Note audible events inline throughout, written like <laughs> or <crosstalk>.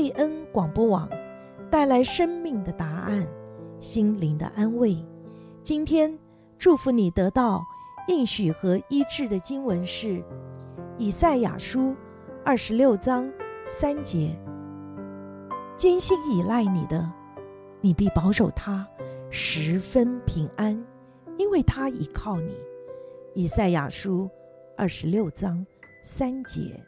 贝恩广播网带来生命的答案，心灵的安慰。今天祝福你得到应许和医治的经文是以赛亚书二十六章三节：坚信倚赖你的，你必保守他十分平安，因为他倚靠你。以赛亚书二十六章三节。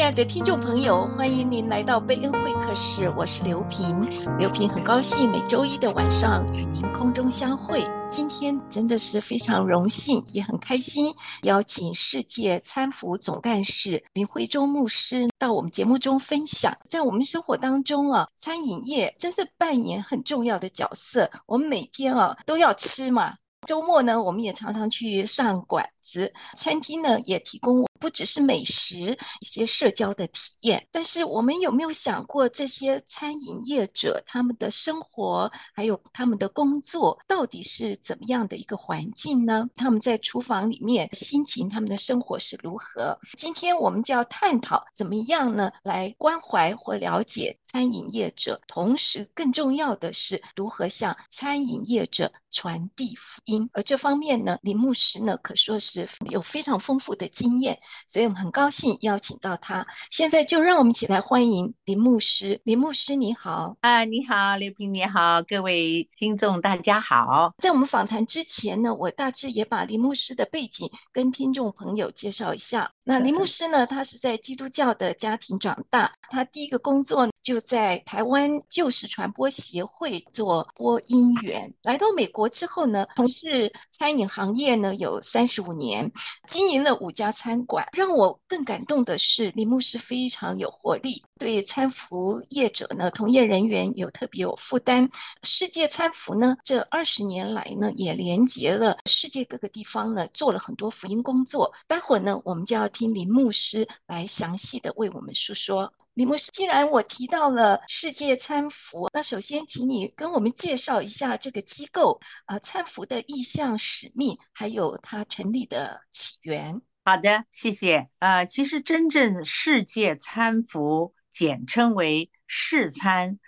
亲爱的听众朋友，欢迎您来到贝恩会客室，我是刘平。刘平很高兴每周一的晚上与您空中相会。今天真的是非常荣幸，也很开心，邀请世界参服总干事林惠洲牧师到我们节目中分享。在我们生活当中啊，餐饮业真是扮演很重要的角色。我们每天啊都要吃嘛，周末呢，我们也常常去上馆子，餐厅呢也提供。不只是美食，一些社交的体验。但是我们有没有想过，这些餐饮业者他们的生活，还有他们的工作，到底是怎么样的一个环境呢？他们在厨房里面心情，他们的生活是如何？今天我们就要探讨怎么样呢，来关怀或了解餐饮业者，同时更重要的是如何向餐饮业者传递福音。而这方面呢，林牧师呢可说是有非常丰富的经验。所以我们很高兴邀请到他。现在就让我们一起来欢迎林牧师。林牧师，你好。啊，你好，刘平，你好，各位听众，大家好。在我们访谈之前呢，我大致也把林牧师的背景跟听众朋友介绍一下。那林牧师呢，他是在基督教的家庭长大，他第一个工作就在台湾救世传播协会做播音员。来到美国之后呢，从事餐饮行业呢有三十五年，经营了五家餐馆。让我更感动的是，林牧师非常有活力，对餐服业者呢、同业人员有特别有负担。世界餐服呢，这二十年来呢，也连接了世界各个地方呢，做了很多福音工作。待会儿呢，我们就要听林牧师来详细的为我们述说。林牧师，既然我提到了世界餐服，那首先请你跟我们介绍一下这个机构啊，餐服的意向、使命，还有它成立的起源。好的，谢谢。呃，其实真正世界餐服，简称为世餐，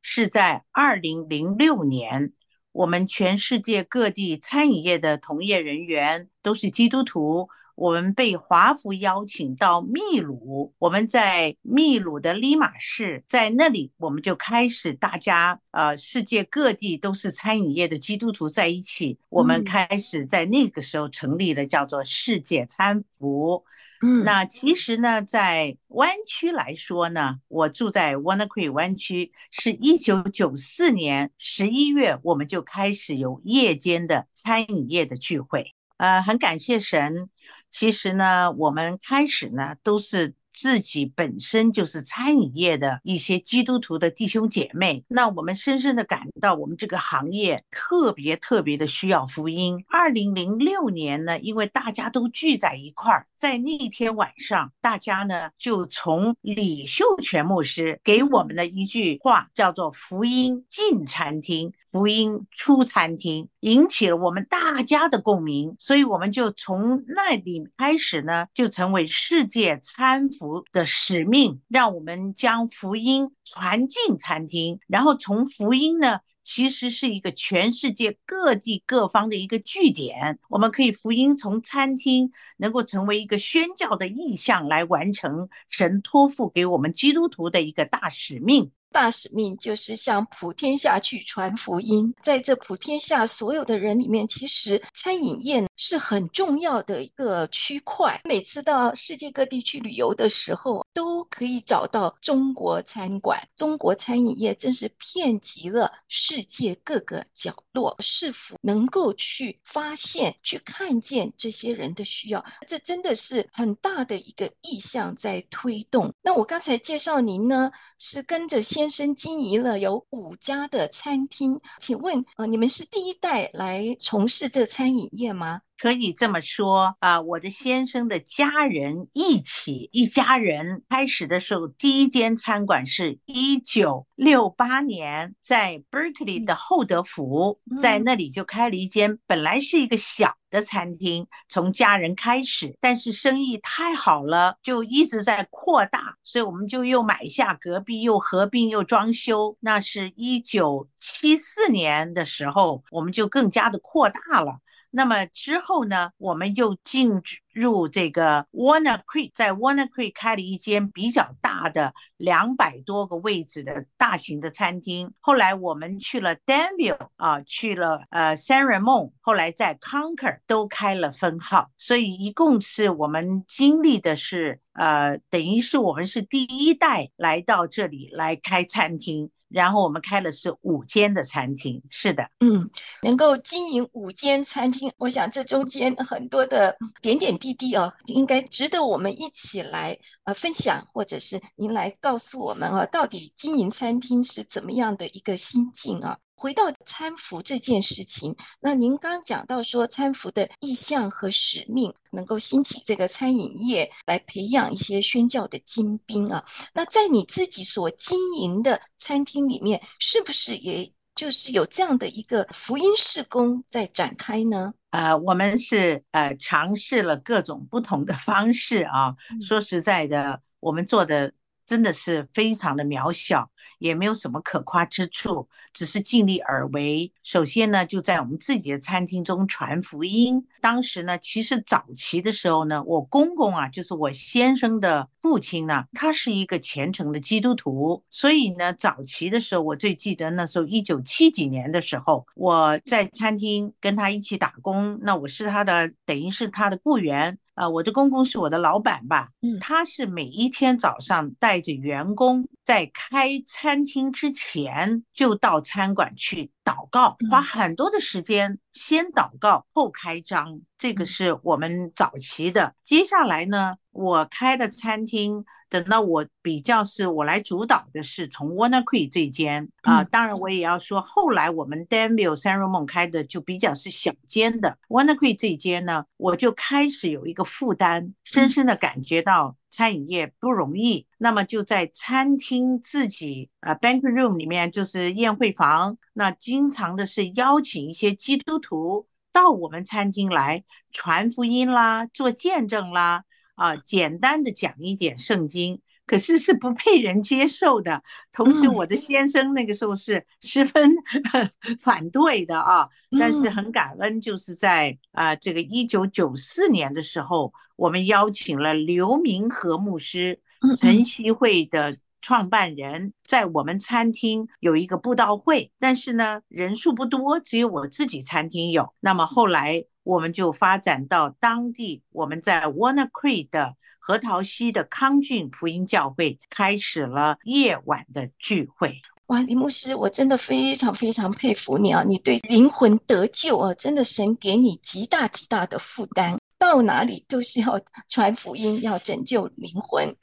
是在二零零六年，我们全世界各地餐饮业的从业人员都是基督徒。我们被华府邀请到秘鲁，我们在秘鲁的利马市，在那里我们就开始，大家呃，世界各地都是餐饮业的基督徒在一起，我们开始在那个时候成立了叫做世界餐服。嗯，那其实呢，在湾区来说呢，我住在 Wannacry 湾区，是一九九四年十一月，我们就开始有夜间的餐饮业的聚会。呃，很感谢神。其实呢，我们开始呢都是自己本身就是餐饮业的一些基督徒的弟兄姐妹。那我们深深的感到，我们这个行业特别特别的需要福音。二零零六年呢，因为大家都聚在一块儿，在那天晚上，大家呢就从李秀全牧师给我们的一句话叫做“福音进餐厅”。福音出餐厅，引起了我们大家的共鸣，所以我们就从那里开始呢，就成为世界餐服的使命，让我们将福音传进餐厅，然后从福音呢，其实是一个全世界各地各方的一个据点，我们可以福音从餐厅能够成为一个宣教的意向，来完成神托付给我们基督徒的一个大使命。大使命就是向普天下去传福音，在这普天下所有的人里面，其实餐饮业是很重要的一个区块。每次到世界各地去旅游的时候，都可以找到中国餐馆。中国餐饮业真是遍及了世界各个角落。是否能够去发现、去看见这些人的需要？这真的是很大的一个意向在推动。那我刚才介绍您呢，是跟着先。生经营了有五家的餐厅，请问呃，你们是第一代来从事这餐饮业吗？可以这么说啊，我的先生的家人一起，一家人开始的时候，第一间餐馆是一九六八年在 Berkeley 的厚德福，在那里就开了一间，本来是一个小的餐厅，从家人开始，但是生意太好了，就一直在扩大，所以我们就又买下隔壁，又合并，又装修。那是一九七四年的时候，我们就更加的扩大了。那么之后呢，我们又进入这个 Warner Creek，在 Warner Creek 开了一间比较大的两百多个位置的大型的餐厅。后来我们去了 Danville 啊，去了呃 San Ramon，后来在 Concord 都开了分号。所以一共是我们经历的是呃，等于是我们是第一代来到这里来开餐厅。然后我们开的是五间的餐厅，是的，嗯，能够经营五间餐厅，我想这中间很多的点点滴滴哦，应该值得我们一起来呃分享，或者是您来告诉我们啊，到底经营餐厅是怎么样的一个心境啊？回到餐福这件事情，那您刚讲到说餐福的意向和使命，能够兴起这个餐饮业，来培养一些宣教的精兵啊。那在你自己所经营的餐厅里面，是不是也就是有这样的一个福音事工在展开呢？呃，我们是呃尝试了各种不同的方式啊。说实在的，我们做的。真的是非常的渺小，也没有什么可夸之处，只是尽力而为。首先呢，就在我们自己的餐厅中传福音。当时呢，其实早期的时候呢，我公公啊，就是我先生的父亲呢，他是一个虔诚的基督徒，所以呢，早期的时候，我最记得那时候一九七几年的时候，我在餐厅跟他一起打工，那我是他的，等于是他的雇员。啊、呃，我的公公是我的老板吧？嗯，他是每一天早上带着员工在开餐厅之前就到餐馆去祷告，花很多的时间先祷告后开张，这个是我们早期的。接下来呢，我开的餐厅。等到我比较是我来主导的是从 Walnut Creek 这间啊、呃，当然我也要说，后来我们 Danville San Ramon 开的就比较是小间的 Walnut Creek 这间呢，我就开始有一个负担，深深的感觉到餐饮业不容易。那么就在餐厅自己呃 Banquet Room 里面，就是宴会房，那经常的是邀请一些基督徒到我们餐厅来传福音啦，做见证啦。啊，简单的讲一点圣经，可是是不被人接受的。同时，我的先生那个时候是十分 <laughs> 反对的啊。但是很感恩，就是在啊这个一九九四年的时候，我们邀请了刘明和牧师，晨曦会的创办人，在我们餐厅有一个布道会。但是呢，人数不多，只有我自己餐厅有。那么后来。我们就发展到当地，我们在 w a n n a Creek 的核桃溪的康俊福音教会开始了夜晚的聚会。哇，李牧师，我真的非常非常佩服你啊！你对灵魂得救啊，真的神给你极大极大的负担，到哪里 <laughs> 都是要传福音，要拯救灵魂。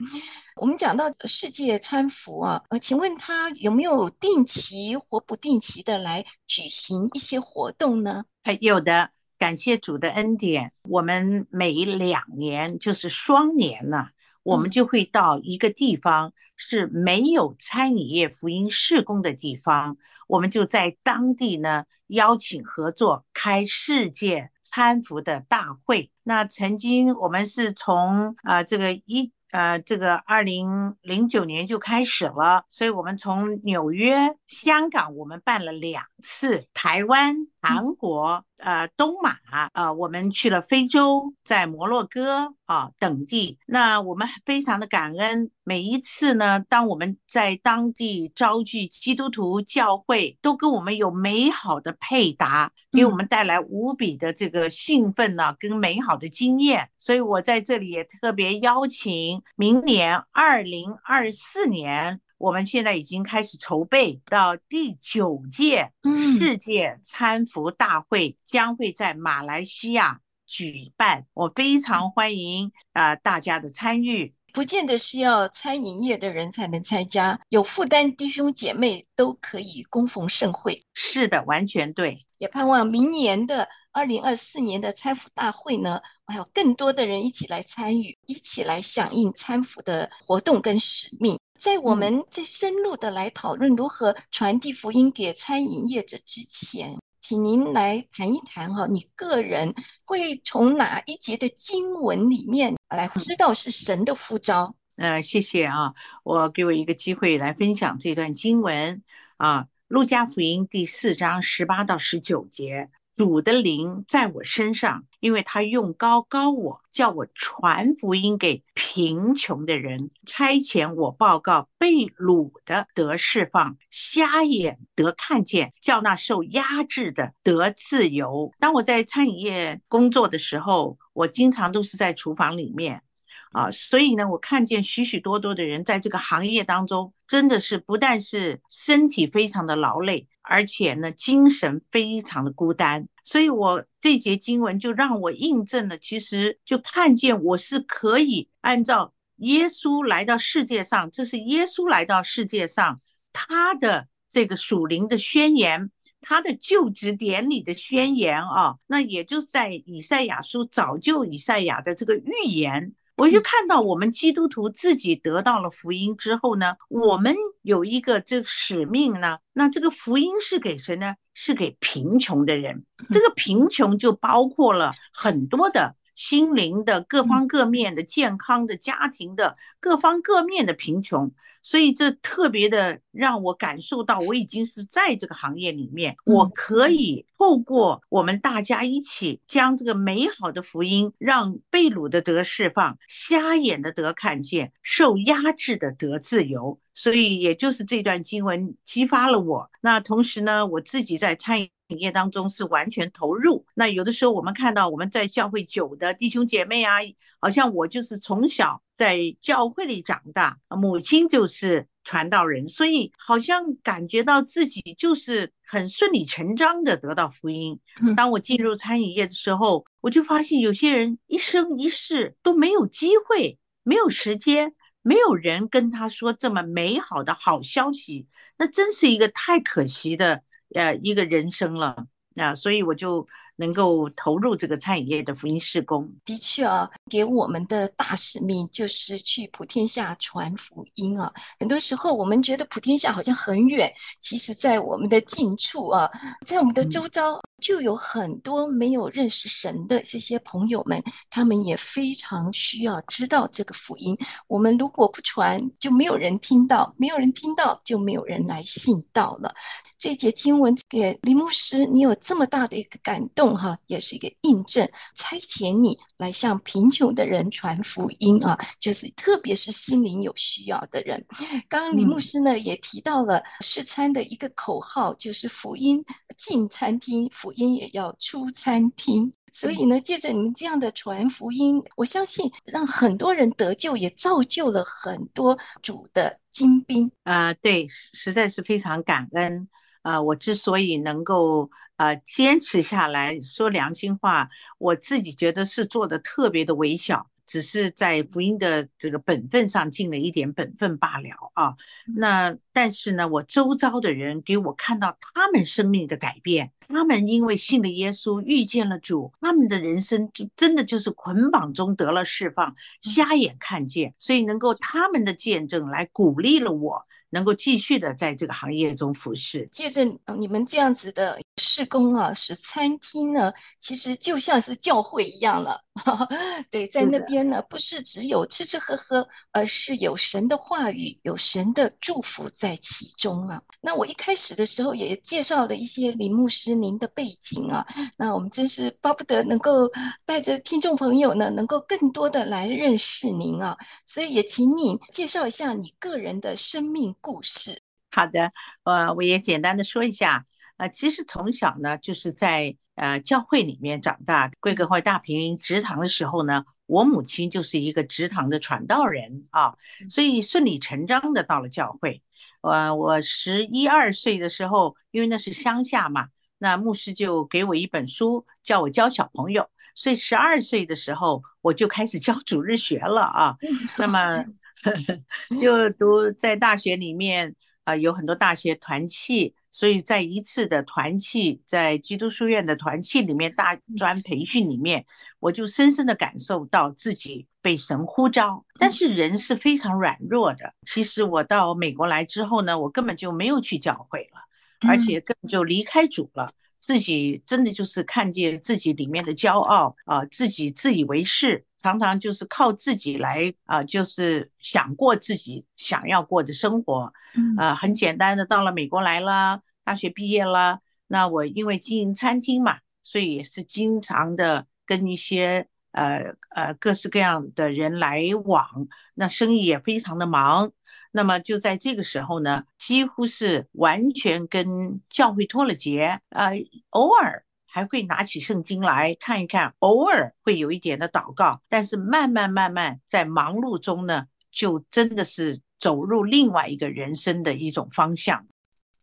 我们讲到世界餐福啊，呃，请问他有没有定期或不定期的来举行一些活动呢？哎，有的。感谢主的恩典，我们每两年就是双年呢，我们就会到一个地方是没有餐饮业福音事工的地方，我们就在当地呢邀请合作开世界搀扶的大会。那曾经我们是从啊这个一。呃，这个二零零九年就开始了，所以我们从纽约、香港，我们办了两次；台湾、韩国、呃，东马，呃，我们去了非洲，在摩洛哥啊等地。那我们非常的感恩，每一次呢，当我们在当地召聚基督徒教会，都跟我们有美好的配搭，给我们带来无比的这个兴奋呢、啊，跟美好的经验。所以我在这里也特别邀请。明年二零二四年，我们现在已经开始筹备到第九届世界餐福大会将会在马来西亚举办，我非常欢迎啊、呃、大家的参与。不见得是要餐饮业的人才能参加，有负担弟兄姐妹都可以恭逢盛会。是的，完全对。也盼望明年的二零二四年的餐服大会呢，还有更多的人一起来参与，一起来响应餐服的活动跟使命。在我们在深入的来讨论如何传递福音给餐饮业者之前，请您来谈一谈哈，你个人会从哪一节的经文里面来知道是神的呼召？呃，谢谢啊，我给我一个机会来分享这段经文啊，《路加福音》第四章十八到十九节。主的灵在我身上，因为他用高高我，叫我传福音给贫穷的人，差遣我报告被掳的得释放，瞎眼得看见，叫那受压制的得自由。当我在餐饮业工作的时候，我经常都是在厨房里面。啊，所以呢，我看见许许多多的人在这个行业当中，真的是不但是身体非常的劳累，而且呢，精神非常的孤单。所以我这节经文就让我印证了，其实就看见我是可以按照耶稣来到世界上，这是耶稣来到世界上他的这个属灵的宣言，他的就职典礼的宣言啊，那也就在以赛亚书早就以赛亚的这个预言。我就看到我们基督徒自己得到了福音之后呢，我们有一个这个使命呢。那这个福音是给谁呢？是给贫穷的人。这个贫穷就包括了很多的心灵的各方各面的健康的家庭的各方各面的贫穷。所以这特别的让我感受到，我已经是在这个行业里面，我可以透过我们大家一起将这个美好的福音，让被掳的得释放，瞎眼的得看见，受压制的得自由。所以也就是这段经文激发了我。那同时呢，我自己在餐饮。业当中是完全投入。那有的时候我们看到我们在教会久的弟兄姐妹啊，好像我就是从小在教会里长大，母亲就是传道人，所以好像感觉到自己就是很顺理成章的得到福音。当我进入餐饮业的时候，我就发现有些人一生一世都没有机会，没有时间，没有人跟他说这么美好的好消息，那真是一个太可惜的。呃，一个人生了啊，所以我就能够投入这个餐饮业的福音事工。的确啊，给我们的大使命就是去普天下传福音啊。很多时候我们觉得普天下好像很远，其实在我们的近处啊，在我们的周遭就有很多没有认识神的这些朋友们，他们也非常需要知道这个福音。我们如果不传，就没有人听到；没有人听到，就没有人来信道了。这节经文给林牧师，你有这么大的一个感动哈，也是一个印证，差遣你来向贫穷的人传福音啊，就是特别是心灵有需要的人。刚刚林牧师呢也提到了试餐的一个口号，就是福音进餐厅，福音也要出餐厅。所以呢，借着你们这样的传福音，我相信让很多人得救，也造就了很多主的精兵啊。对，实在是非常感恩。啊，我之所以能够啊坚持下来说良心话，我自己觉得是做的特别的微小，只是在福音的这个本分上尽了一点本分罢了啊。那但是呢，我周遭的人给我看到他们生命的改变，他们因为信了耶稣，遇见了主，他们的人生就真的就是捆绑中得了释放，瞎眼看见，所以能够他们的见证来鼓励了我。能够继续的在这个行业中服侍，借着你们这样子的施工啊，使餐厅呢，其实就像是教会一样了。<laughs> 对，在那边呢，不是只有吃吃喝喝，而是有神的话语，有神的祝福在其中啊。那我一开始的时候也介绍了一些林牧师您的背景啊，那我们真是巴不得能够带着听众朋友呢，能够更多的来认识您啊，所以也请你介绍一下你个人的生命故事。好的，呃，我也简单的说一下，呃，其实从小呢就是在。呃，教会里面长大，贵格会大平职堂的时候呢，我母亲就是一个职堂的传道人啊，所以顺理成章的到了教会。呃，我十一二岁的时候，因为那是乡下嘛，那牧师就给我一本书，叫我教小朋友，所以十二岁的时候我就开始教主日学了啊。<laughs> 那么 <laughs> 就读在大学里面啊，呃，有很多大学团契。所以在一次的团契，在基督书院的团契里面，大专培训里面，我就深深的感受到自己被神呼召。但是人是非常软弱的。其实我到美国来之后呢，我根本就没有去教会了，而且根本就离开主了。自己真的就是看见自己里面的骄傲啊，自己自以为是，常常就是靠自己来啊，就是想过自己想要过的生活，啊，很简单的，到了美国来了，大学毕业了，那我因为经营餐厅嘛，所以也是经常的跟一些呃呃各式各样的人来往，那生意也非常的忙。那么就在这个时候呢，几乎是完全跟教会脱了节，呃，偶尔还会拿起圣经来看一看，偶尔会有一点的祷告，但是慢慢慢慢在忙碌中呢，就真的是走入另外一个人生的一种方向。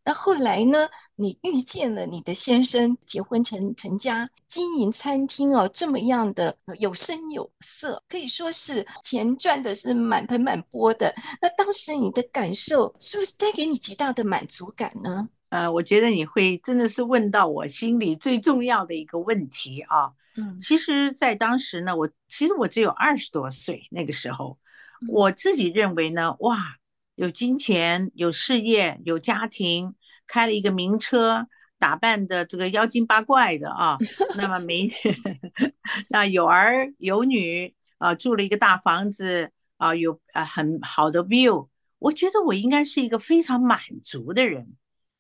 那后来呢？你遇见了你的先生，结婚成成家，经营餐厅哦，这么样的有声有色，可以说是钱赚的是满盆满钵的。那当时你的感受是不是带给你极大的满足感呢？呃，我觉得你会真的是问到我心里最重要的一个问题啊。嗯，其实，在当时呢，我其实我只有二十多岁，那个时候，我自己认为呢，哇。有金钱，有事业，有家庭，开了一个名车，打扮的这个妖精八怪的啊，<laughs> 那么没，<laughs> 那有儿有女啊，住了一个大房子啊，有啊很好的 view，我觉得我应该是一个非常满足的人。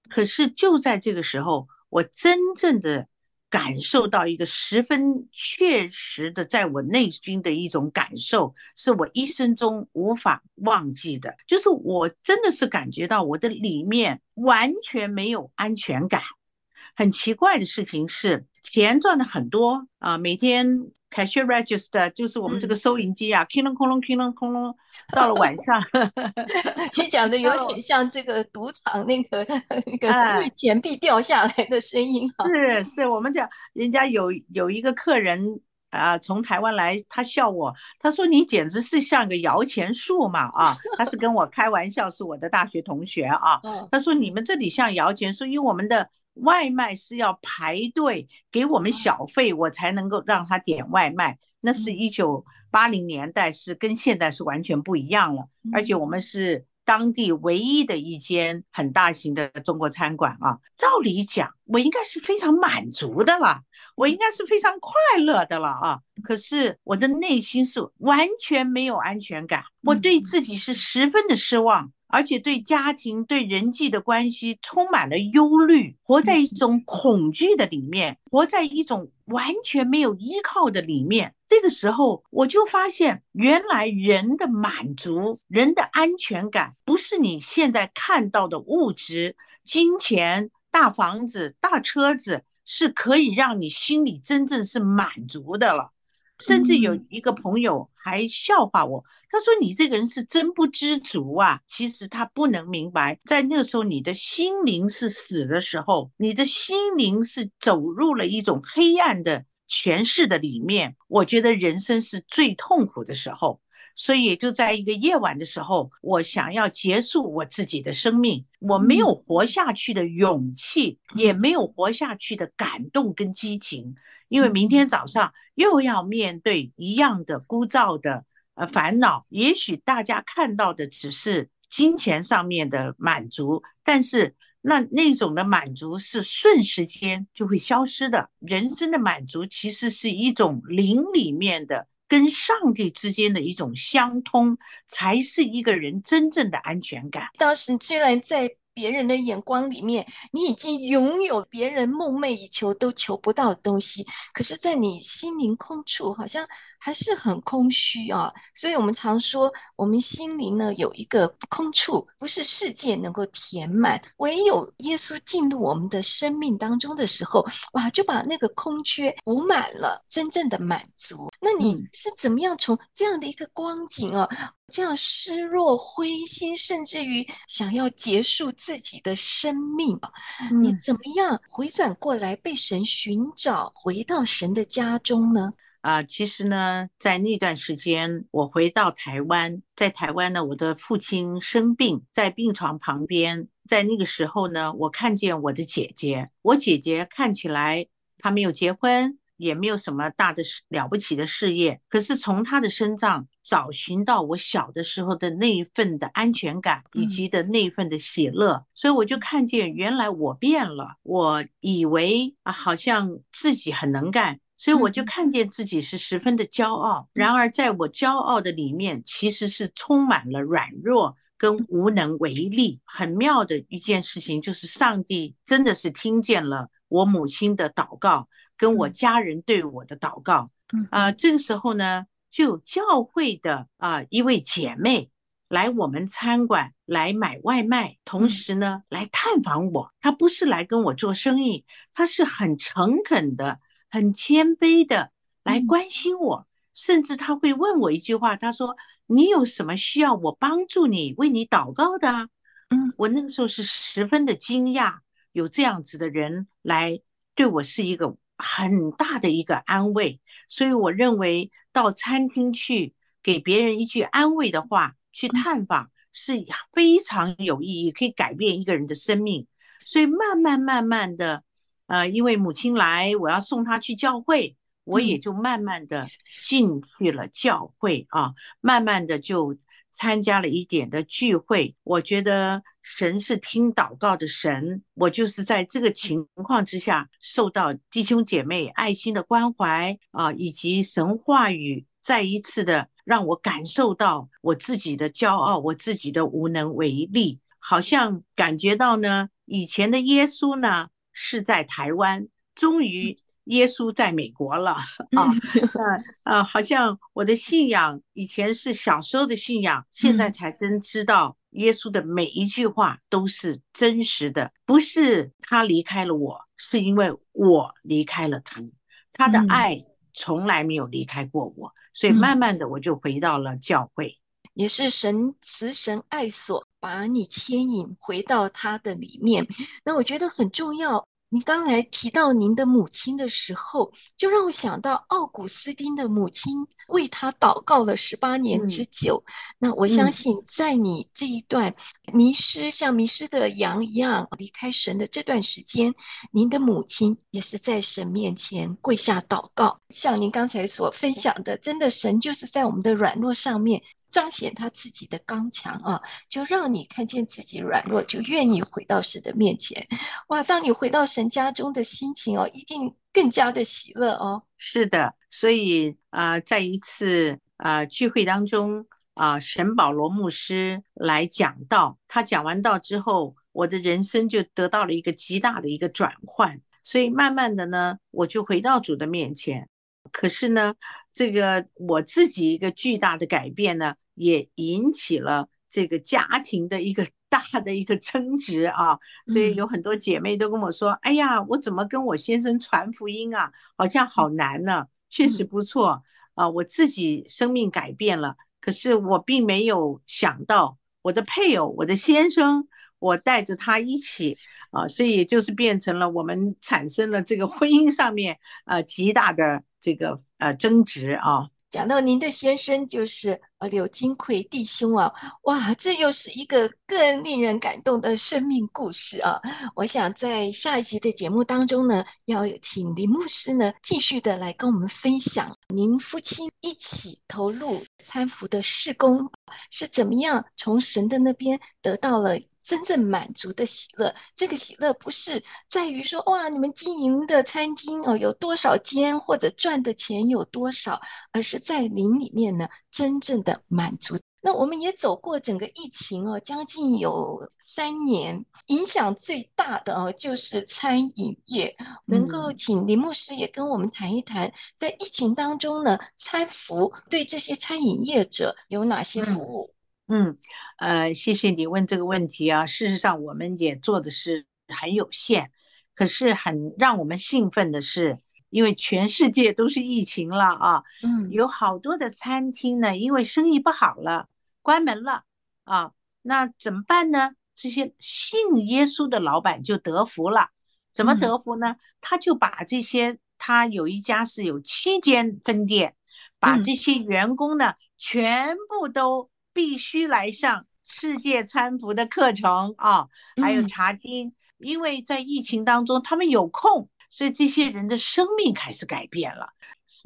可是就在这个时候，我真正的。感受到一个十分确实的，在我内心的一种感受，是我一生中无法忘记的。就是我真的是感觉到我的里面完全没有安全感。很奇怪的事情是，钱赚的很多啊，每天。Cash register 就是我们这个收银机啊，哐隆哐隆哐隆哐隆，到了晚上，<laughs> 你讲的有点像这个赌场那个那个钱币掉下来的声音哈。是是，我们讲人家有有一个客人啊，从台湾来，他笑我，他说你简直是像个摇钱树嘛啊，<laughs> 他是跟我开玩笑，是我的大学同学啊，他说你们这里像摇钱树，因为我们的。外卖是要排队给我们小费，我才能够让他点外卖。那是一九八零年代，是跟现在是完全不一样了。而且我们是当地唯一的一间很大型的中国餐馆啊。照理讲，我应该是非常满足的了，我应该是非常快乐的了啊。可是我的内心是完全没有安全感，我对自己是十分的失望。而且对家庭、对人际的关系充满了忧虑，活在一种恐惧的里面，活在一种完全没有依靠的里面。这个时候，我就发现，原来人的满足、人的安全感，不是你现在看到的物质、金钱、大房子、大车子，是可以让你心里真正是满足的了。甚至有一个朋友还笑话我，他说：“你这个人是真不知足啊！”其实他不能明白，在那个时候，你的心灵是死的时候，你的心灵是走入了一种黑暗的诠释的里面。我觉得人生是最痛苦的时候。所以也就在一个夜晚的时候，我想要结束我自己的生命，我没有活下去的勇气，也没有活下去的感动跟激情，因为明天早上又要面对一样的枯燥的呃烦恼。也许大家看到的只是金钱上面的满足，但是那那种的满足是瞬时间就会消失的。人生的满足其实是一种灵里面的。跟上帝之间的一种相通，才是一个人真正的安全感。当时居然在。别人的眼光里面，你已经拥有别人梦寐以求都求不到的东西，可是，在你心灵空处，好像还是很空虚啊。所以，我们常说，我们心灵呢有一个空处，不是世界能够填满，唯有耶稣进入我们的生命当中的时候，哇，就把那个空缺补满了，真正的满足。那你是怎么样从这样的一个光景啊？这样失落、灰心，甚至于想要结束自己的生命，嗯、你怎么样回转过来，被神寻找，回到神的家中呢？啊，其实呢，在那段时间，我回到台湾，在台湾呢，我的父亲生病在病床旁边，在那个时候呢，我看见我的姐姐，我姐姐看起来她没有结婚，也没有什么大的了不起的事业，可是从他的身上找寻到我小的时候的那一份的安全感，以及的那一份的喜乐，所以我就看见原来我变了，我以为啊，好像自己很能干。所以我就看见自己是十分的骄傲，然而在我骄傲的里面，其实是充满了软弱跟无能为力。很妙的一件事情就是，上帝真的是听见了我母亲的祷告，跟我家人对我的祷告。啊，这个时候呢，就有教会的啊一位姐妹来我们餐馆来买外卖，同时呢来探访我。她不是来跟我做生意，她是很诚恳的。很谦卑的来关心我，甚至他会问我一句话，他说：“你有什么需要我帮助你、为你祷告的啊？”嗯，我那个时候是十分的惊讶，有这样子的人来对我是一个很大的一个安慰，所以我认为到餐厅去给别人一句安慰的话，去探访是非常有意义，可以改变一个人的生命。所以慢慢慢慢的。呃，因为母亲来，我要送她去教会，我也就慢慢的进去了教会啊，慢慢的就参加了一点的聚会。我觉得神是听祷告的神，我就是在这个情况之下，受到弟兄姐妹爱心的关怀啊，以及神话语再一次的让我感受到我自己的骄傲，我自己的无能为力，好像感觉到呢，以前的耶稣呢。是在台湾，终于耶稣在美国了 <laughs> 啊！呃呃，好像我的信仰以前是小时候的信仰，现在才真知道耶稣的每一句话都是真实的，不是他离开了我，是因为我离开了他，他的爱从来没有离开过我，所以慢慢的我就回到了教会，也是神慈神爱所。把你牵引回到他的里面，那我觉得很重要。你刚才提到您的母亲的时候，就让我想到奥古斯丁的母亲为他祷告了十八年之久。嗯、那我相信，在你这一段迷失，像迷失的羊一样离开神的这段时间，您的母亲也是在神面前跪下祷告。像您刚才所分享的，真的神就是在我们的软弱上面。彰显他自己的刚强啊，就让你看见自己软弱，就愿意回到神的面前。哇，当你回到神家中的心情哦，一定更加的喜乐哦。是的，所以啊、在一次啊、聚会当中啊、呃，沈保罗牧师来讲道，他讲完道之后，我的人生就得到了一个极大的一个转换。所以慢慢的呢，我就回到主的面前。可是呢，这个我自己一个巨大的改变呢。也引起了这个家庭的一个 <laughs> 大的一个争执啊，所以有很多姐妹都跟我说：“哎呀，我怎么跟我先生传福音啊？好像好难呢。”确实不错啊，我自己生命改变了，可是我并没有想到我的配偶，我的先生，我带着他一起啊，所以就是变成了我们产生了这个婚姻上面呃极大的这个呃争执啊。讲到您的先生就是呃柳金奎弟兄啊，哇，这又是一个更令人感动的生命故事啊！我想在下一集的节目当中呢，要请林牧师呢继续的来跟我们分享您夫妻一起投入餐福的事工是怎么样从神的那边得到了。真正满足的喜乐，这个喜乐不是在于说哇，你们经营的餐厅哦有多少间，或者赚的钱有多少，而是在灵里面呢，真正的满足。那我们也走过整个疫情哦，将近有三年，影响最大的哦就是餐饮业。能够请林牧师也跟我们谈一谈，在疫情当中呢，餐服对这些餐饮业者有哪些服务？嗯嗯，呃，谢谢你问这个问题啊。事实上，我们也做的是很有限，可是很让我们兴奋的是，因为全世界都是疫情了啊，嗯，有好多的餐厅呢，因为生意不好了，关门了啊，那怎么办呢？这些信耶稣的老板就得福了，怎么得福呢？他就把这些他有一家是有七间分店，把这些员工呢、嗯、全部都必须来上世界餐服的课程啊，还有茶经，嗯、因为在疫情当中他们有空，所以这些人的生命开始改变了。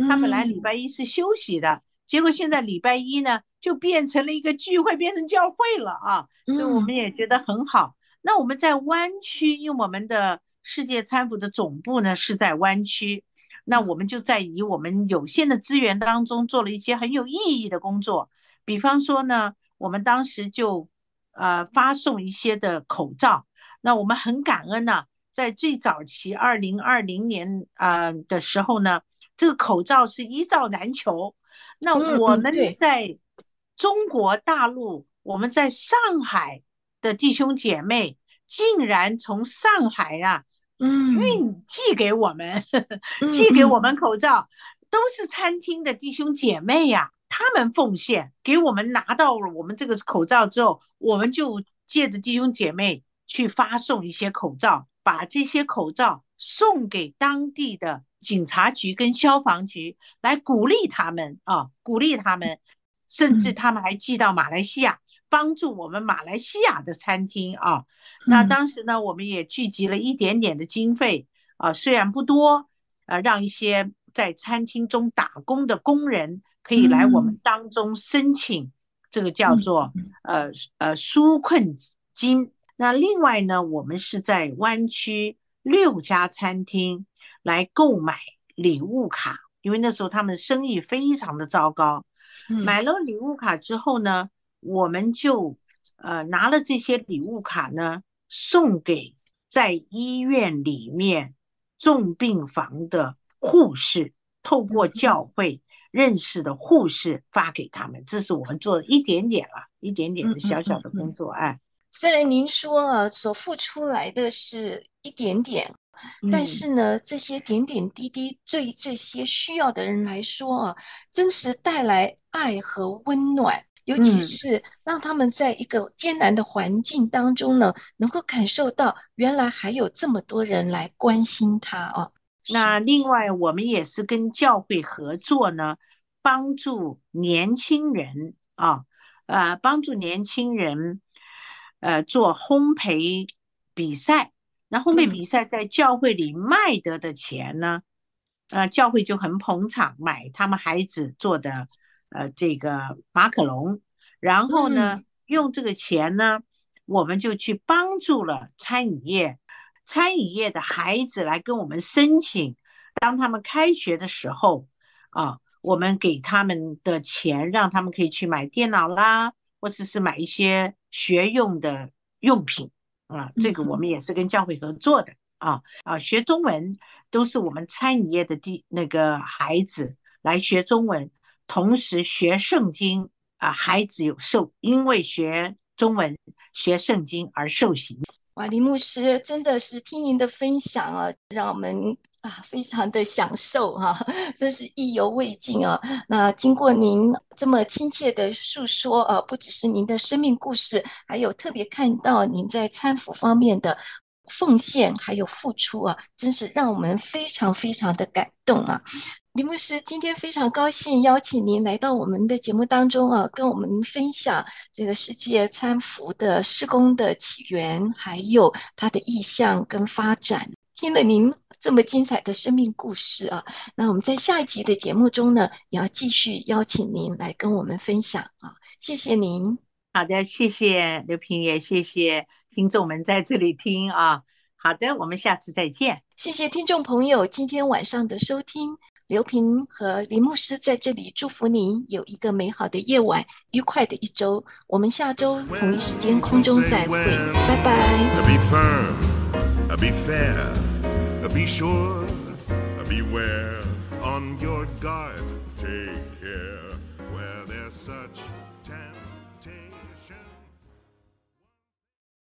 他本来礼拜一是休息的，嗯、结果现在礼拜一呢就变成了一个聚会，变成教会了啊，所以我们也觉得很好。嗯、那我们在湾区，因为我们的。世界餐服的总部呢是在湾区，那我们就在以我们有限的资源当中做了一些很有意义的工作，比方说呢，我们当时就呃发送一些的口罩，那我们很感恩呢、啊，在最早期二零二零年啊、呃、的时候呢，这个口罩是一罩难求，那我们在中国大陆，我们在上海的弟兄姐妹竟然从上海啊。嗯，运寄给我们，寄给我们口罩，都是餐厅的弟兄姐妹呀，他们奉献给我们，拿到了我们这个口罩之后，我们就借着弟兄姐妹去发送一些口罩，把这些口罩送给当地的警察局跟消防局，来鼓励他们啊，鼓励他们，甚至他们还寄到马来西亚。帮助我们马来西亚的餐厅啊，那当时呢，我们也聚集了一点点的经费啊，虽然不多，呃，让一些在餐厅中打工的工人可以来我们当中申请这个叫做呃呃纾困金。那另外呢，我们是在湾区六家餐厅来购买礼物卡，因为那时候他们生意非常的糟糕，买了礼物卡之后呢。我们就呃拿了这些礼物卡呢，送给在医院里面重病房的护士，透过教会认识的护士发给他们。这是我们做的一点点了，一点点的小小的工作。哎，虽然您说啊，所付出来的是一点点，但是呢，这些点点滴滴对这些需要的人来说啊，真是带来爱和温暖。尤其是让他们在一个艰难的环境当中呢，能够感受到原来还有这么多人来关心他哦。那另外，我们也是跟教会合作呢，帮助年轻人啊，呃，帮助年轻人，呃，做烘焙比赛。那烘焙比赛在教会里卖得的钱呢，呃，教会就很捧场，买他们孩子做的。呃，这个马可龙，然后呢，嗯、用这个钱呢，我们就去帮助了餐饮业，餐饮业的孩子来跟我们申请，当他们开学的时候，啊，我们给他们的钱，让他们可以去买电脑啦，或者是买一些学用的用品啊，这个我们也是跟教会合作的啊啊，学中文都是我们餐饮业的第那个孩子来学中文。同时学圣经啊，孩子有受，因为学中文学圣经而受刑。哇，林牧师真的是听您的分享啊，让我们啊非常的享受哈、真是意犹未尽啊。那经过您这么亲切的诉说啊，不只是您的生命故事，还有特别看到您在餐福方面的奉献还有付出啊，真是让我们非常非常的感动啊。林牧师，今天非常高兴邀请您来到我们的节目当中啊，跟我们分享这个世界餐服的施工的起源，还有它的意向跟发展。听了您这么精彩的生命故事啊，那我们在下一集的节目中呢，也要继续邀请您来跟我们分享啊。谢谢您。好的，谢谢刘平，也谢谢听众们在这里听啊。好的，我们下次再见。谢谢听众朋友今天晚上的收听。刘平和林牧师在这里祝福您有一个美好的夜晚，愉快的一周。我们下周同一时间空中再会，拜拜。